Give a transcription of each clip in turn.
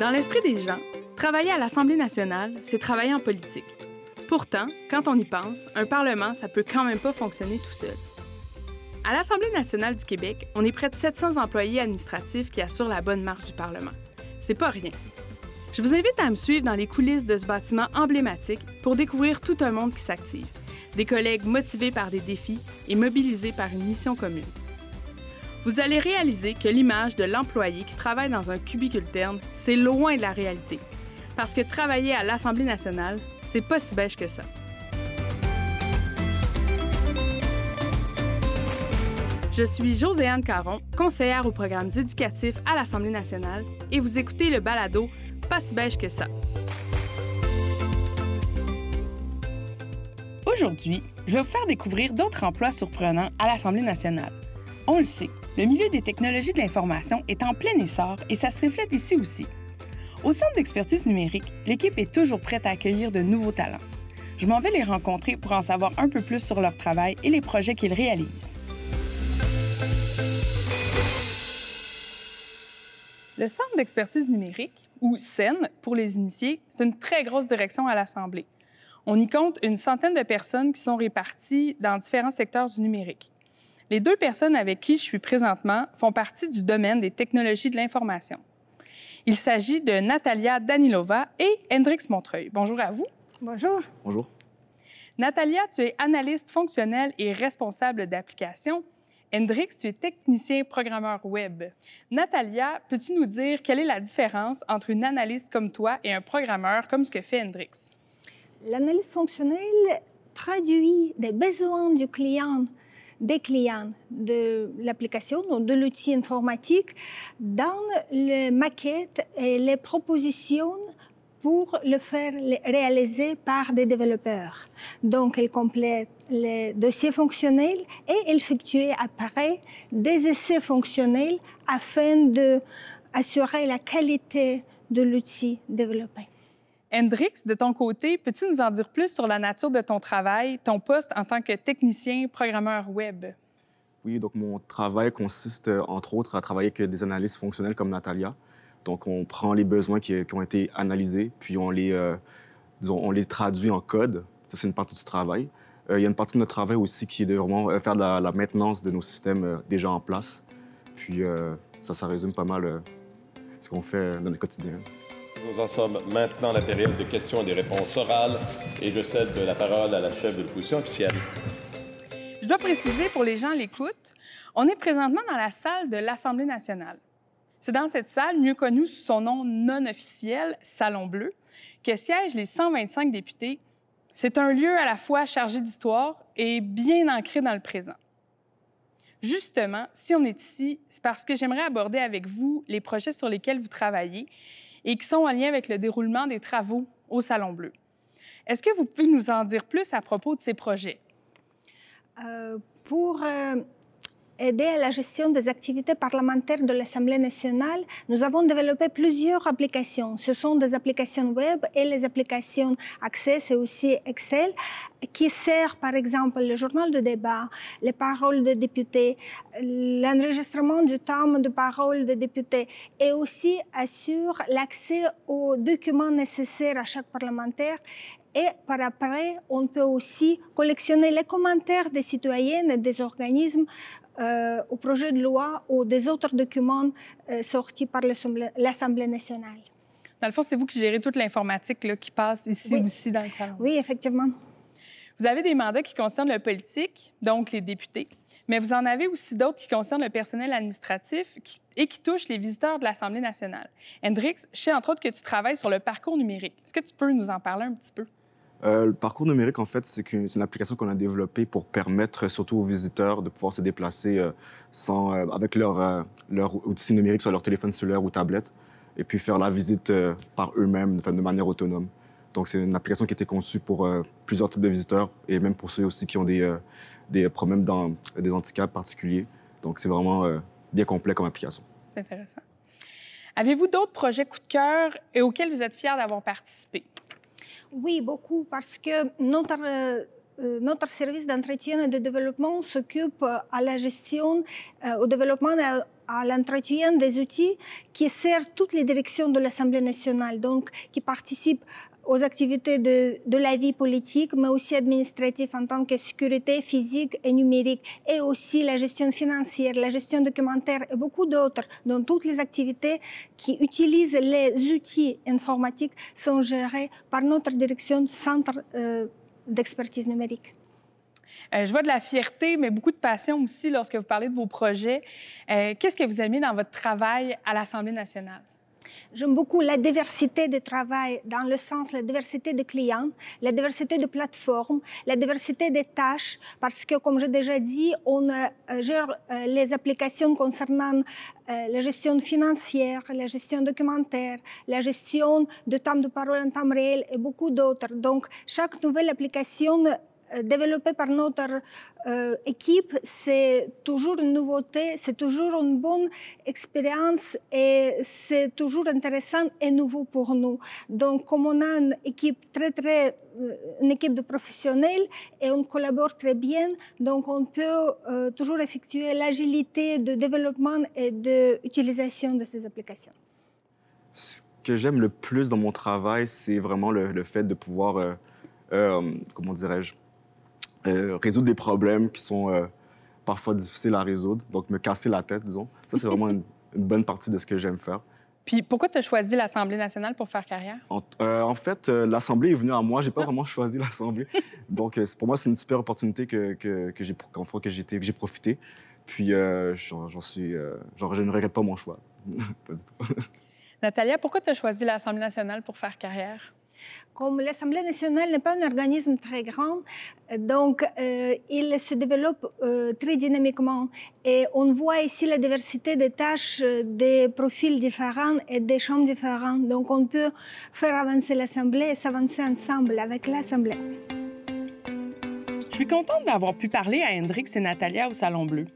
Dans l'esprit des gens, travailler à l'Assemblée nationale, c'est travailler en politique. Pourtant, quand on y pense, un Parlement, ça peut quand même pas fonctionner tout seul. À l'Assemblée nationale du Québec, on est près de 700 employés administratifs qui assurent la bonne marche du Parlement. C'est pas rien. Je vous invite à me suivre dans les coulisses de ce bâtiment emblématique pour découvrir tout un monde qui s'active. Des collègues motivés par des défis et mobilisés par une mission commune. Vous allez réaliser que l'image de l'employé qui travaille dans un cubicule terne, c'est loin de la réalité. Parce que travailler à l'Assemblée nationale, c'est pas si beige que ça. Je suis Joséanne Caron, conseillère aux programmes éducatifs à l'Assemblée nationale, et vous écoutez le balado Pas si beige que ça. Aujourd'hui, je vais vous faire découvrir d'autres emplois surprenants à l'Assemblée nationale. On le sait, le milieu des technologies de l'information est en plein essor et ça se reflète ici aussi. Au Centre d'expertise numérique, l'équipe est toujours prête à accueillir de nouveaux talents. Je m'en vais les rencontrer pour en savoir un peu plus sur leur travail et les projets qu'ils réalisent. Le Centre d'expertise numérique, ou CEN pour les initiés, c'est une très grosse direction à l'Assemblée. On y compte une centaine de personnes qui sont réparties dans différents secteurs du numérique. Les deux personnes avec qui je suis présentement font partie du domaine des technologies de l'information. Il s'agit de Natalia Danilova et Hendrix Montreuil. Bonjour à vous. Bonjour. Bonjour. Natalia, tu es analyste fonctionnel et responsable d'application. Hendrix, tu es technicien programmeur web. Natalia, peux-tu nous dire quelle est la différence entre une analyste comme toi et un programmeur comme ce que fait Hendrix? L'analyse fonctionnelle traduit les besoins du client, des clients de l'application ou de l'outil informatique dans les maquettes et les propositions pour le faire réaliser par des développeurs. Donc, elle complète les dossiers fonctionnels et effectue après des essais fonctionnels afin d'assurer la qualité de l'outil développé. Hendrix, de ton côté, peux-tu nous en dire plus sur la nature de ton travail, ton poste en tant que technicien programmeur web? Oui, donc mon travail consiste entre autres à travailler avec des analystes fonctionnels comme Natalia, donc, on prend les besoins qui, ont été analysés, puis on les, euh, on les traduit en code. Ça, c'est une partie du travail. Euh, il y a une partie de notre travail aussi qui est de vraiment euh, faire de la, maintenance de nos systèmes déjà en place. Puis ça, ça résume pas mal ce qu'on fait dans le quotidien. Nous en sommes maintenant à la période de questions et des réponses orales et je cède la parole à la chef de l'opposition officielle. Je dois préciser pour les gens à l'écoute, on est présentement dans la salle de l'Assemblée nationale. C'est dans cette salle, mieux connue sous son nom non officiel, Salon Bleu, que siègent les 125 députés. C'est un lieu à la fois chargé d'histoire et bien ancré dans le présent. Justement, si on est ici, c'est parce que j'aimerais aborder avec vous les projets sur lesquels vous travaillez et qui sont en lien avec le déroulement des travaux au Salon Bleu. Est-ce que vous pouvez nous en dire plus à propos de ces projets? Euh, pour euh, aider à la gestion des activités parlementaires de l'Assemblée nationale, nous avons développé plusieurs applications. Ce sont des applications web et les applications Access et aussi Excel qui servent par exemple le journal de débat, les paroles des députés, l'enregistrement du temps de parole des députés et aussi assure l'accès aux documents nécessaires à chaque parlementaire et par après, on peut aussi collectionner les commentaires des citoyennes et des organismes euh, au projet de loi ou des autres documents euh, sortis par l'Assemblée nationale. Dans le fond, c'est vous qui gérez toute l'informatique qui passe ici aussi dans le salon. Oui, effectivement. Vous avez des mandats qui concernent le politique, donc les députés, mais vous en avez aussi d'autres qui concernent le personnel administratif et qui touchent les visiteurs de l'Assemblée nationale. Hendrix, je sais entre autres que tu travailles sur le parcours numérique. Est-ce que tu peux nous en parler un petit peu? Euh, le parcours numérique, en fait, c'est une, application qu'on a développée pour permettre surtout aux visiteurs de pouvoir se déplacer euh, sans, euh, avec leur, outil numérique sur leur téléphone cellulaire ou tablette et puis faire la visite par eux-mêmes de manière autonome. Donc, c'est une application qui a été conçue pour plusieurs types de visiteurs et même pour ceux aussi qui ont des, des problèmes dans des handicaps particuliers. Donc, c'est vraiment bien complet comme application. C'est intéressant. Avez-vous d'autres projets coup de cœur et auxquels vous êtes fiers d'avoir participé? Oui, beaucoup, parce que notre, euh, euh, notre service d'entretien et de développement s'occupe à la gestion, euh, au développement et à l'entretien des outils qui servent toutes les directions de l'Assemblée nationale, donc qui participent aux activités de, la vie politique, mais aussi administrative en tant que sécurité physique et numérique, et aussi la gestion financière, la gestion documentaire et beaucoup d'autres. Donc toutes les activités qui utilisent les outils informatiques sont gérées par notre direction Centre euh, d'expertise numérique. Euh, je vois de la fierté, mais beaucoup de passion aussi lorsque vous parlez de vos projets. Euh, Qu'est-ce que vous aimez dans votre travail à l'Assemblée nationale? J'aime beaucoup la diversité de travail dans le sens la diversité de clients, la diversité de plateformes, la diversité des tâches, parce que, comme j'ai déjà dit, on euh, gère euh, les applications concernant euh, la gestion financière, la gestion documentaire, la gestion de temps de parole en temps réel et beaucoup d'autres. Donc, chaque nouvelle application développé par notre euh, équipe, c'est toujours une nouveauté, c'est toujours une bonne expérience et c'est toujours intéressant et nouveau pour nous. Donc, comme on a une équipe très, très, une équipe de professionnels et on collabore très bien, donc on peut euh, toujours effectuer l'agilité de développement et d'utilisation de ces applications. Ce que j'aime le plus dans mon travail, c'est vraiment le, fait de pouvoir, euh, euh comment dirais-je, euh, résoudre des problèmes qui sont euh, parfois difficiles à résoudre, donc me casser la tête, disons. Ça, c'est vraiment une, une, bonne partie de ce que j'aime faire. Puis pourquoi tu as choisi l'Assemblée nationale pour faire carrière? En, euh, en fait, l'Assemblée est venue à moi. J'ai pas vraiment choisi l'Assemblée. donc, pour moi, c'est une super opportunité que, que, que j'ai que j'ai profité. Puis, j'en suis... genre, je ne regrette pas mon choix. pas du tout. Natalia, pourquoi tu as choisi l'Assemblée nationale pour faire carrière? Comme l'Assemblée nationale n'est pas un organisme très grand, donc euh, il se développe euh, très dynamiquement. Et on voit ici la diversité des tâches, euh, des profils différents et des champs différents. Donc on peut faire avancer l'Assemblée et s'avancer ensemble avec l'Assemblée. Je suis contente d'avoir pu parler à Hendrix et Natalia au Salon Bleu.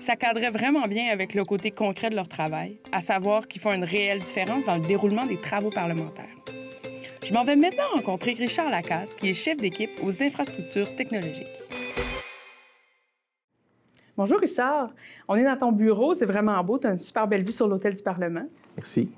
Ça cadrait vraiment bien avec le côté concret de leur travail, à savoir qu'ils font une réelle différence dans le déroulement des travaux parlementaires. Je m'en vais maintenant rencontrer Richard Lacasse, qui est chef d'équipe aux infrastructures technologiques. Bonjour Richard, on est dans ton bureau, c'est vraiment beau, tu as une super belle vue sur l'hôtel du Parlement. Merci.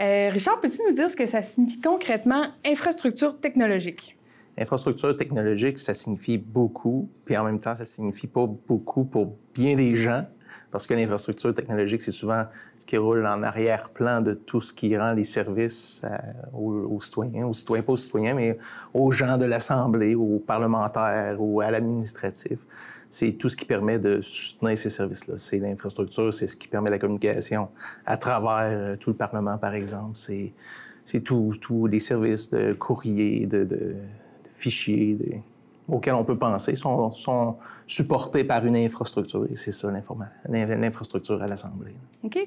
Euh, Richard, peux-tu nous dire ce que ça signifie concrètement infrastructure technologique? Infrastructure technologique, ça signifie beaucoup, puis en même temps, ça signifie pas beaucoup pour bien des gens parce que l'infrastructure technologique, c'est souvent ce qui roule en arrière-plan de tout ce qui rend les services euh, aux, citoyens, aux citoyens, pas aux citoyens, mais aux gens de l'Assemblée, aux parlementaires ou à l'administratif. C'est tout ce qui permet de soutenir ces services-là. C'est l'infrastructure, c'est ce qui permet la communication à travers euh, tout le Parlement, par exemple. C'est tous les services de courrier, de, de, de fichiers, de, auxquels on peut penser sont, sont supportés par une infrastructure. Et c'est ça l'infrastructure à l'Assemblée. OK.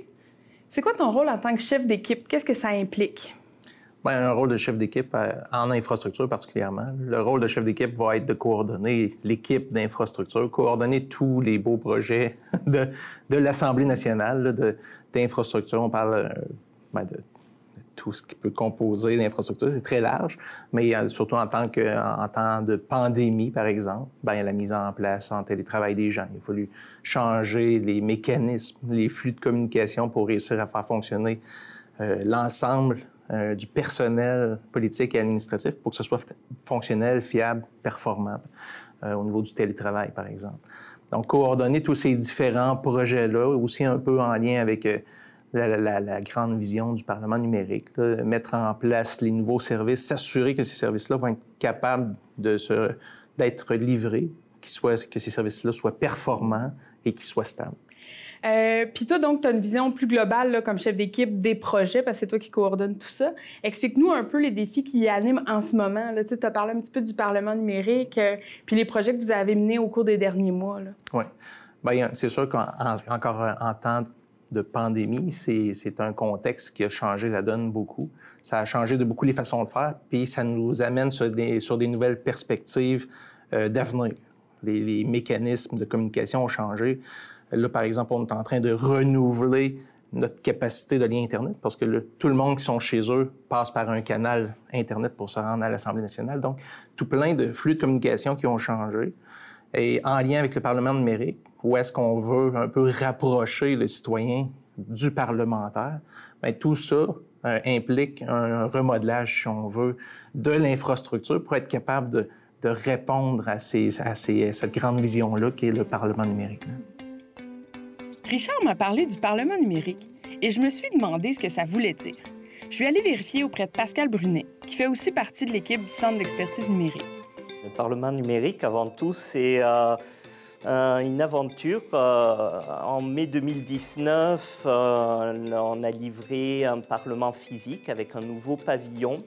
C'est quoi ton rôle en tant que chef d'équipe? Qu'est-ce que ça implique? Bien, un rôle de chef d'équipe euh, en infrastructure particulièrement. Le rôle de chef d'équipe va être de coordonner l'équipe d'infrastructure, coordonner tous les beaux projets de, de l'Assemblée nationale d'infrastructure. On parle euh, ben, de tout ce qui peut composer l'infrastructure. C'est très large, mais euh, surtout en tant que en temps de pandémie, par exemple, bien, la mise en place en télétravail des gens. Il a fallu changer les mécanismes, les flux de communication pour réussir à faire fonctionner euh, l'ensemble euh, du personnel politique et administratif pour que ce soit fonctionnel, fiable, performant euh, au niveau du télétravail, par exemple. Donc, coordonner tous ces différents projets-là, aussi un peu en lien avec la, grande vision du Parlement numérique, mettre en place les nouveaux services, s'assurer que ces services-là vont être capables d'être livrés, que ces services-là soient performants et qu'ils soient stables. Euh, Puis toi, donc, tu as une vision plus globale là, comme chef d'équipe des projets, parce que c'est toi qui coordonne tout ça. Explique-nous un peu les défis qui animent en ce moment. Tu as parlé un petit peu du Parlement numérique, euh, puis les projets que vous avez menés au cours des derniers mois. Oui. Bien, c'est sûr qu'encore en temps de pandémie, c'est un contexte qui a changé la donne beaucoup. Ça a changé de beaucoup les façons de faire, puis ça nous amène sur des, sur des nouvelles perspectives euh, d'avenir. Les, mécanismes de communication ont changé. Là, par exemple, on est en train de renouveler notre capacité de lien Internet parce que tout le monde qui sont chez eux passe par un canal Internet pour se rendre à l'Assemblée nationale. Donc, tout plein de flux de communication qui ont changé. Et en lien avec le Parlement numérique, où est-ce qu'on veut un peu rapprocher le citoyen du parlementaire, bien, tout ça euh, implique un remodelage, si on veut, de l'infrastructure pour être capable de, répondre à, cette grande vision-là qui est le Parlement numérique. Richard m'a parlé du Parlement numérique et je me suis demandé ce que ça voulait dire. Je suis allée vérifier auprès de Pascal Brunet, qui fait aussi partie de l'équipe du Centre d'expertise numérique. Le Parlement numérique, avant tout, c'est euh, euh, une aventure. Euh, en mai 2019, on a livré un Parlement physique avec un nouveau pavillon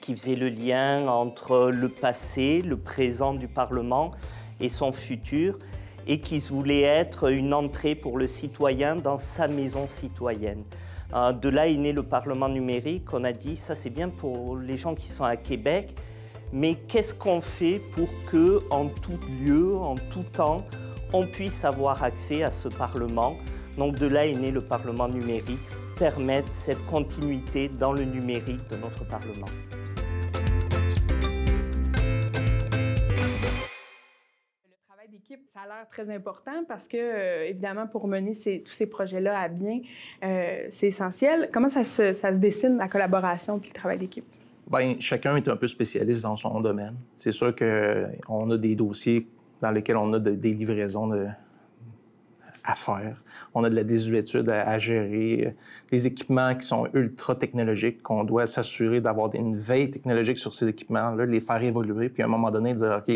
qui faisait le lien entre le passé, le présent du Parlement et son futur, et qui voulait être une entrée pour le citoyen dans sa maison citoyenne. De là est né le Parlement numérique. On a dit, ça c'est bien pour les gens qui sont à Québec, mais qu'est-ce qu'on fait pour que, en tout lieu, en tout temps, on puisse avoir accès à ce Parlement? Donc de là est né le Parlement numérique, permettre cette continuité dans le numérique de notre Parlement. d'équipe, ça a l'air très important parce que, euh, évidemment, pour mener tous ces projets-là à bien, euh, c'est essentiel. Comment ça se, ça se, dessine, la collaboration puis le travail d'équipe? Bien, chacun est un peu spécialiste dans son domaine. C'est sûr qu'on a des dossiers dans lesquels on a des livraisons à faire. On a de la désuétude à, gérer, des équipements qui sont ultra technologiques, qu'on doit s'assurer d'avoir une veille technologique sur ces équipements-là, les faire évoluer, puis à un moment donné dire, OK,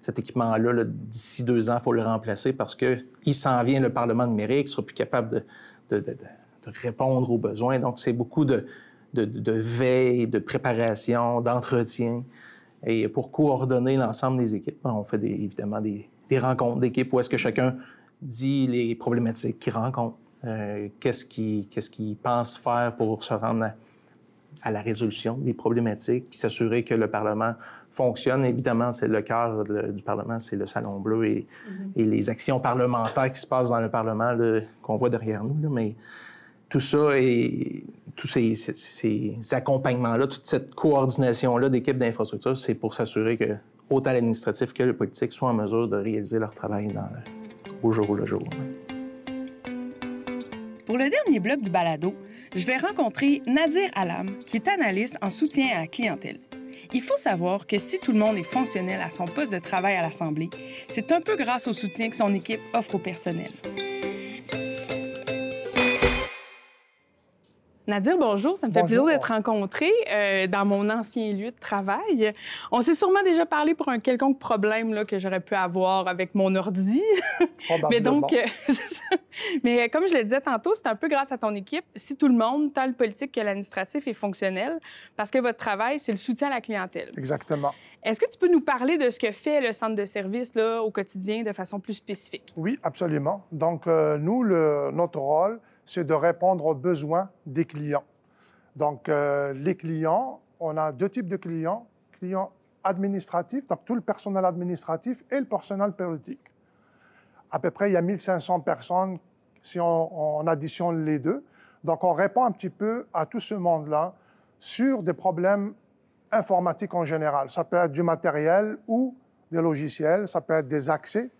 cet équipement-là, d'ici deux ans, il faut le remplacer parce qu'il s'en vient le Parlement numérique, il sera plus capable de, de répondre aux besoins. Donc, c'est beaucoup de, veille, de préparation, d'entretien. Et pour coordonner l'ensemble des équipes, on fait des, évidemment des, des rencontres d'équipe où est-ce que chacun dit les problématiques qu'il rencontre, euh, qu'est-ce qu'il qu pense faire pour se rendre à, à la résolution des problématiques, puis s'assurer que le Parlement fonctionne. Évidemment, c'est le cœur du Parlement, c'est le Salon Bleu et, mm-hmm. et, les actions parlementaires qui se passent dans le Parlement qu'on voit derrière nous. Là, mais tout ça et tous ces, accompagnements-là, toute cette coordination-là d'équipes d'infrastructure, c'est pour s'assurer que autant l'administratif que le politique soient en mesure de réaliser leur travail dans le, au jour le jour. Pour le dernier bloc du balado, je vais rencontrer Nadir Alam, qui est analyste en soutien à la clientèle. Il faut savoir que si tout le monde est fonctionnel à son poste de travail à l'Assemblée, c'est un peu grâce au soutien que son équipe offre au personnel. Nadir, bonjour. Ça me fait plaisir d'être rencontrée euh, dans mon ancien lieu de travail. On s'est sûrement déjà parlé pour un quelconque problème là, que j'aurais pu avoir avec mon ordi. Mais donc, euh, Mais comme je le disais tantôt, c'est un peu grâce à ton équipe. Si tout le monde, tant le politique que l'administratif, est fonctionnel, parce que votre travail, c'est le soutien à la clientèle. Exactement. Est-ce que tu peux nous parler de ce que fait le centre de service là, au quotidien de façon plus spécifique? Oui, absolument. Donc, euh, nous, le, notre rôle, c'est de répondre aux besoins des clients. Donc, euh, les clients, on a deux types de clients. Clients administratifs, donc tout le personnel administratif et le personnel politique. À peu près, il y a 1500 personnes si on, on additionne les deux. Donc, on répond un petit peu à tout ce monde-là sur des problèmes informatiques en général. Ça peut être du matériel ou des logiciels, ça peut être des accès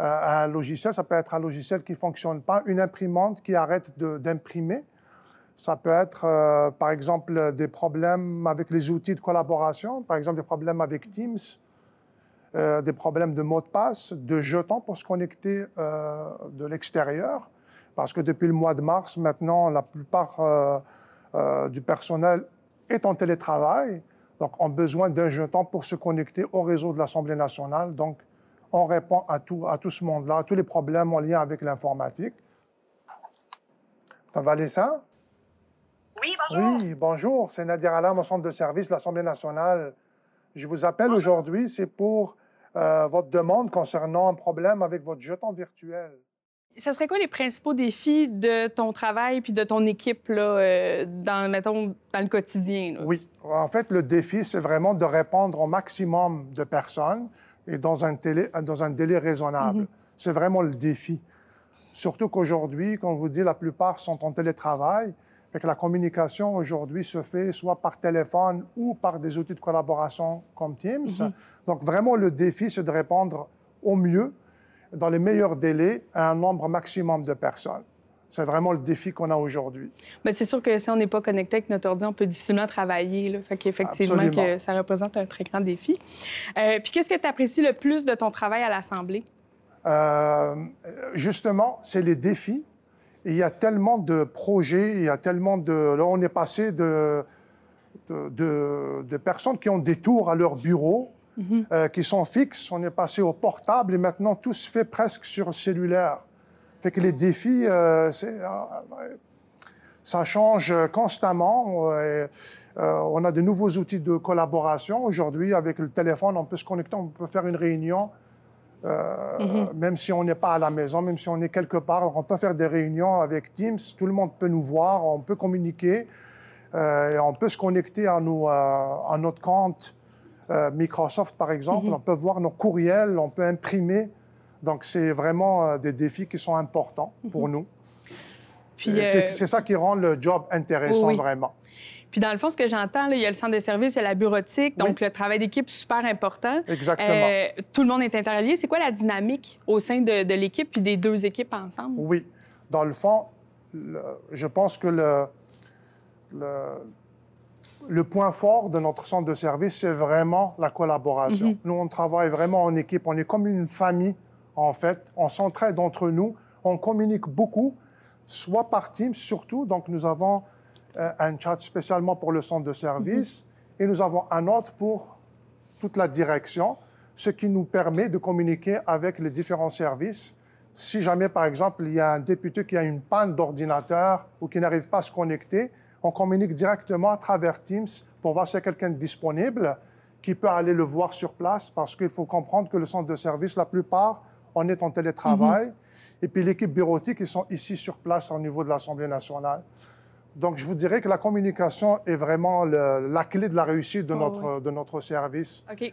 euh, un logiciel, ça peut être un logiciel qui ne fonctionne pas, une imprimante qui arrête d'imprimer. Ça peut être, euh, par exemple, des problèmes avec les outils de collaboration, par exemple des problèmes avec Teams, euh, des problèmes de mots de passe, de jetons pour se connecter euh, de l'extérieur. Parce que depuis le mois de mars, maintenant, la plupart euh, du personnel est en télétravail, donc ont besoin d'un jeton pour se connecter au réseau de l'Assemblée nationale. Donc, on répond à tout, à tout ce monde-là, à tous les problèmes en lien avec l'informatique. ça? Oui, bonjour. Oui, bonjour. C'est Nadir Alam au centre de service de l'Assemblée nationale. Je vous appelle aujourd'hui, c'est pour euh, votre demande concernant un problème avec votre jeton virtuel? Ce serait quoi les principaux défis de ton travail puis de ton équipe là, euh, dans, mettons, dans le quotidien? Là? Oui, en fait, le défi, c'est vraiment de répondre au maximum de personnes et dans un, télé, dans un délai raisonnable. Mm -hmm. C'est vraiment le défi. Surtout qu'aujourd'hui, comme je vous dis, la plupart sont en télétravail. Fait que la communication aujourd'hui se fait soit par téléphone ou par des outils de collaboration comme Teams. Mm -hmm. Donc vraiment, le défi, c'est de répondre au mieux, dans les meilleurs délais, à un nombre maximum de personnes. C'est vraiment le défi qu'on a aujourd'hui. Mais c'est sûr que si on n'est pas connecté avec notre ordi, on peut difficilement travailler. Là. Fait qu'effectivement, que ça représente un très grand défi. Euh, puis qu'est-ce que tu apprécies le plus de ton travail à l'Assemblée? Euh, justement, c'est les défis. Il y a tellement de projets, il y a tellement de... Là, on est passé de, de, de, personnes qui ont des tours à leur bureau, mhm. euh, qui sont fixes. On est passé au portable et maintenant tout se fait presque sur cellulaire. Fait que les défis, euh, euh, ça change constamment. On a de nouveaux outils de collaboration. Aujourd'hui, avec le téléphone, on peut se connecter, on peut faire une réunion, mm-hmm. même si on n'est pas à la maison, même si on est quelque part. On peut faire des réunions avec Teams. Tout le monde peut nous voir, on peut communiquer. et on peut se connecter à, à notre compte Microsoft, par exemple. Mm-hmm. On peut voir nos courriels, on peut imprimer donc, c'est vraiment euh, des défis qui sont importants pour mhm. nous. Euh, c'est ça qui rend le job intéressant, vraiment. Puis dans le fond, ce que j'entends, il y a le centre de service, il y a la bureautique, donc le travail d'équipe super important. Exactement. Euh, tout le monde est interlié. C'est quoi la dynamique au sein de, l'équipe puis des deux équipes ensemble? Oui. Dans le fond, je pense que le, le, point fort de notre centre de service, c'est vraiment la collaboration. Mhm. Nous, on travaille vraiment en équipe. On est comme une famille en fait. On s'entraide entre nous, on communique beaucoup, soit par Teams surtout. Donc, nous avons un chat spécialement pour le centre de service et nous avons un autre pour toute la direction, ce qui nous permet de communiquer avec les différents services. Si jamais, par exemple, il y a un député qui a une panne d'ordinateur ou qui n'arrive pas à se connecter, on communique directement à travers Teams pour voir s'il y a quelqu'un disponible qui peut aller le voir sur place parce qu'il faut comprendre que le centre de service, la plupart, on est en télétravail. Mhm. Et puis l'équipe bureautique, ils sont ici sur place au niveau de l'Assemblée nationale. Donc, je vous dirais que la communication est vraiment la clé de la réussite de, oh, notre, de notre service. OK.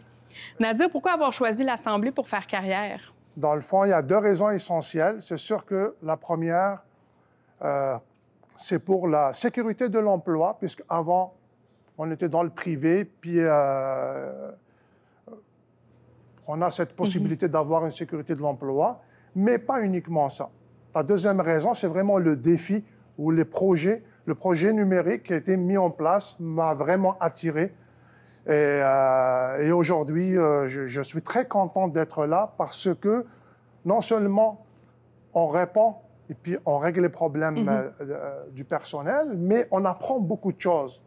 Nadir, pourquoi avoir choisi l'Assemblée pour faire carrière? Dans le fond, il y a deux raisons essentielles. C'est sûr que la première, euh, c'est pour la sécurité de l'emploi, puisqu'avant, on était dans le privé, puis euh, on a cette mhm. possibilité d'avoir une sécurité de l'emploi, mais pas uniquement ça. La deuxième raison, c'est vraiment le défi ou les projets. Le projet numérique qui a été mis en place m'a vraiment attiré. Et, euh, aujourd'hui, euh, je, suis très content d'être là parce que non seulement on répond et puis on règle les problèmes mhm. euh, du personnel, mais on apprend beaucoup de choses.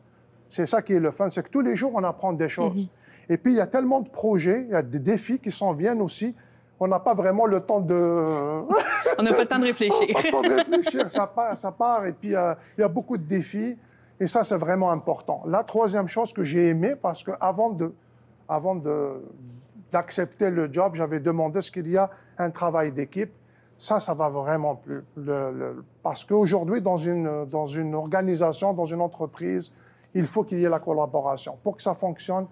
C'est ça qui est le fun, c'est que tous les jours, on apprend des choses. Mhm. Et puis, il y a tellement de projets, il y a des défis qui s'en viennent aussi. On n'a pas vraiment le temps de... on n'a pas le temps de réfléchir. pas le temps de réfléchir, ça part, ça part. Et puis, euh, il y a beaucoup de défis. Et ça, c'est vraiment important. La troisième chose que j'ai aimé, parce qu'avant de, avant de, d'accepter le job, j'avais demandé ce qu'il y a un travail d'équipe. Ça, ça va vraiment plus. Le, parce qu'aujourd'hui, dans une, dans une organisation, dans une entreprise, il faut qu'il y ait la collaboration. Pour que ça fonctionne,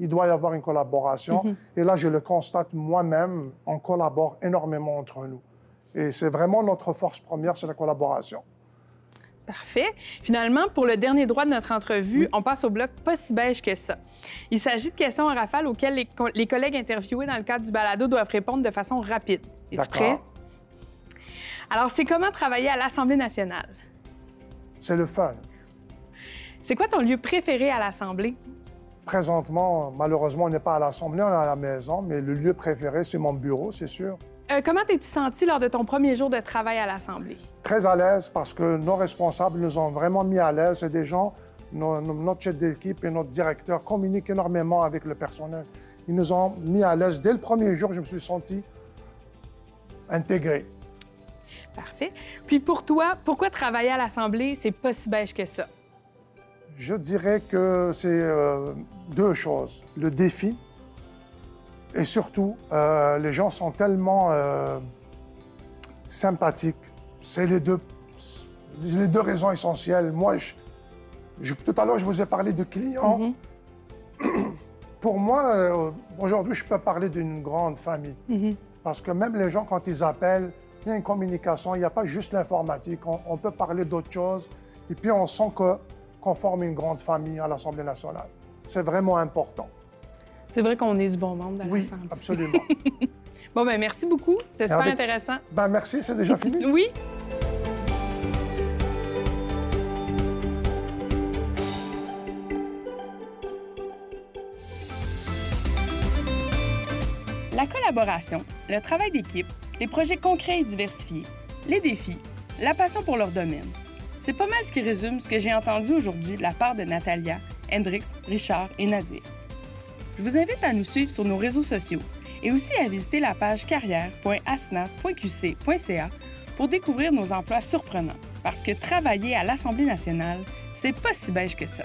il doit y avoir une collaboration. Mhm. Et là, je le constate moi-même, on collabore énormément entre nous. Et c'est vraiment notre force première, c'est la collaboration. Parfait. Finalement, pour le dernier droit de notre entrevue, on passe au bloc pas si beige que ça. Il s'agit de questions en rafale auxquelles les, collègues interviewés dans le cadre du balado doivent répondre de façon rapide. Es-tu prêt? Alors, c'est comment travailler à l'Assemblée nationale? C'est le fun. C'est quoi ton lieu préféré à l'Assemblée? Présentement, malheureusement, on n'est pas à l'Assemblée, on est à la maison, mais le lieu préféré, c'est mon bureau, c'est sûr. Euh, comment t'es-tu senti lors de ton premier jour de travail à l'Assemblée? Très à l'aise parce que nos responsables nous ont vraiment mis à l'aise. C'est des gens, notre chef d'équipe et notre directeur communiquent énormément avec le personnel. Ils nous ont mis à l'aise. Dès le premier jour, je me suis senti intégré. Parfait. Puis pour toi, pourquoi travailler à l'Assemblée, c'est pas si beige que ça? Je dirais que c'est euh, deux choses. Le défi et surtout, euh, les gens sont tellement euh, sympathiques. C'est les deux, les deux raisons essentielles. Moi, je, tout à l'heure, je vous ai parlé de clients. Mm-hmm. Pour moi, aujourd'hui, je peux parler d'une grande famille. Mm-hmm. Parce que même les gens, quand ils appellent, il y a une communication, il n'y a pas juste l'informatique. On, on, peut parler d'autres choses. Et puis, on sent que qu'on forme une grande famille à l'Assemblée nationale. C'est vraiment important. C'est vrai qu'on est du bon monde à l'Assemblée. Oui, absolument. Bon, ben merci beaucoup. C'est super avec- intéressant. Ben, merci, c'est déjà fini. Oui. La collaboration, le travail d'équipe, les projets concrets et diversifiés, les défis, la passion pour leur domaine. C'est pas mal ce qui résume ce que j'ai entendu aujourd'hui de la part de Natalia, Hendrix, Richard et Nadir. Je vous invite à nous suivre sur nos réseaux sociaux et aussi à visiter la page carrière.asna.qc.ca pour découvrir nos emplois surprenants. Parce que travailler à l'Assemblée nationale, c'est pas si beige que ça.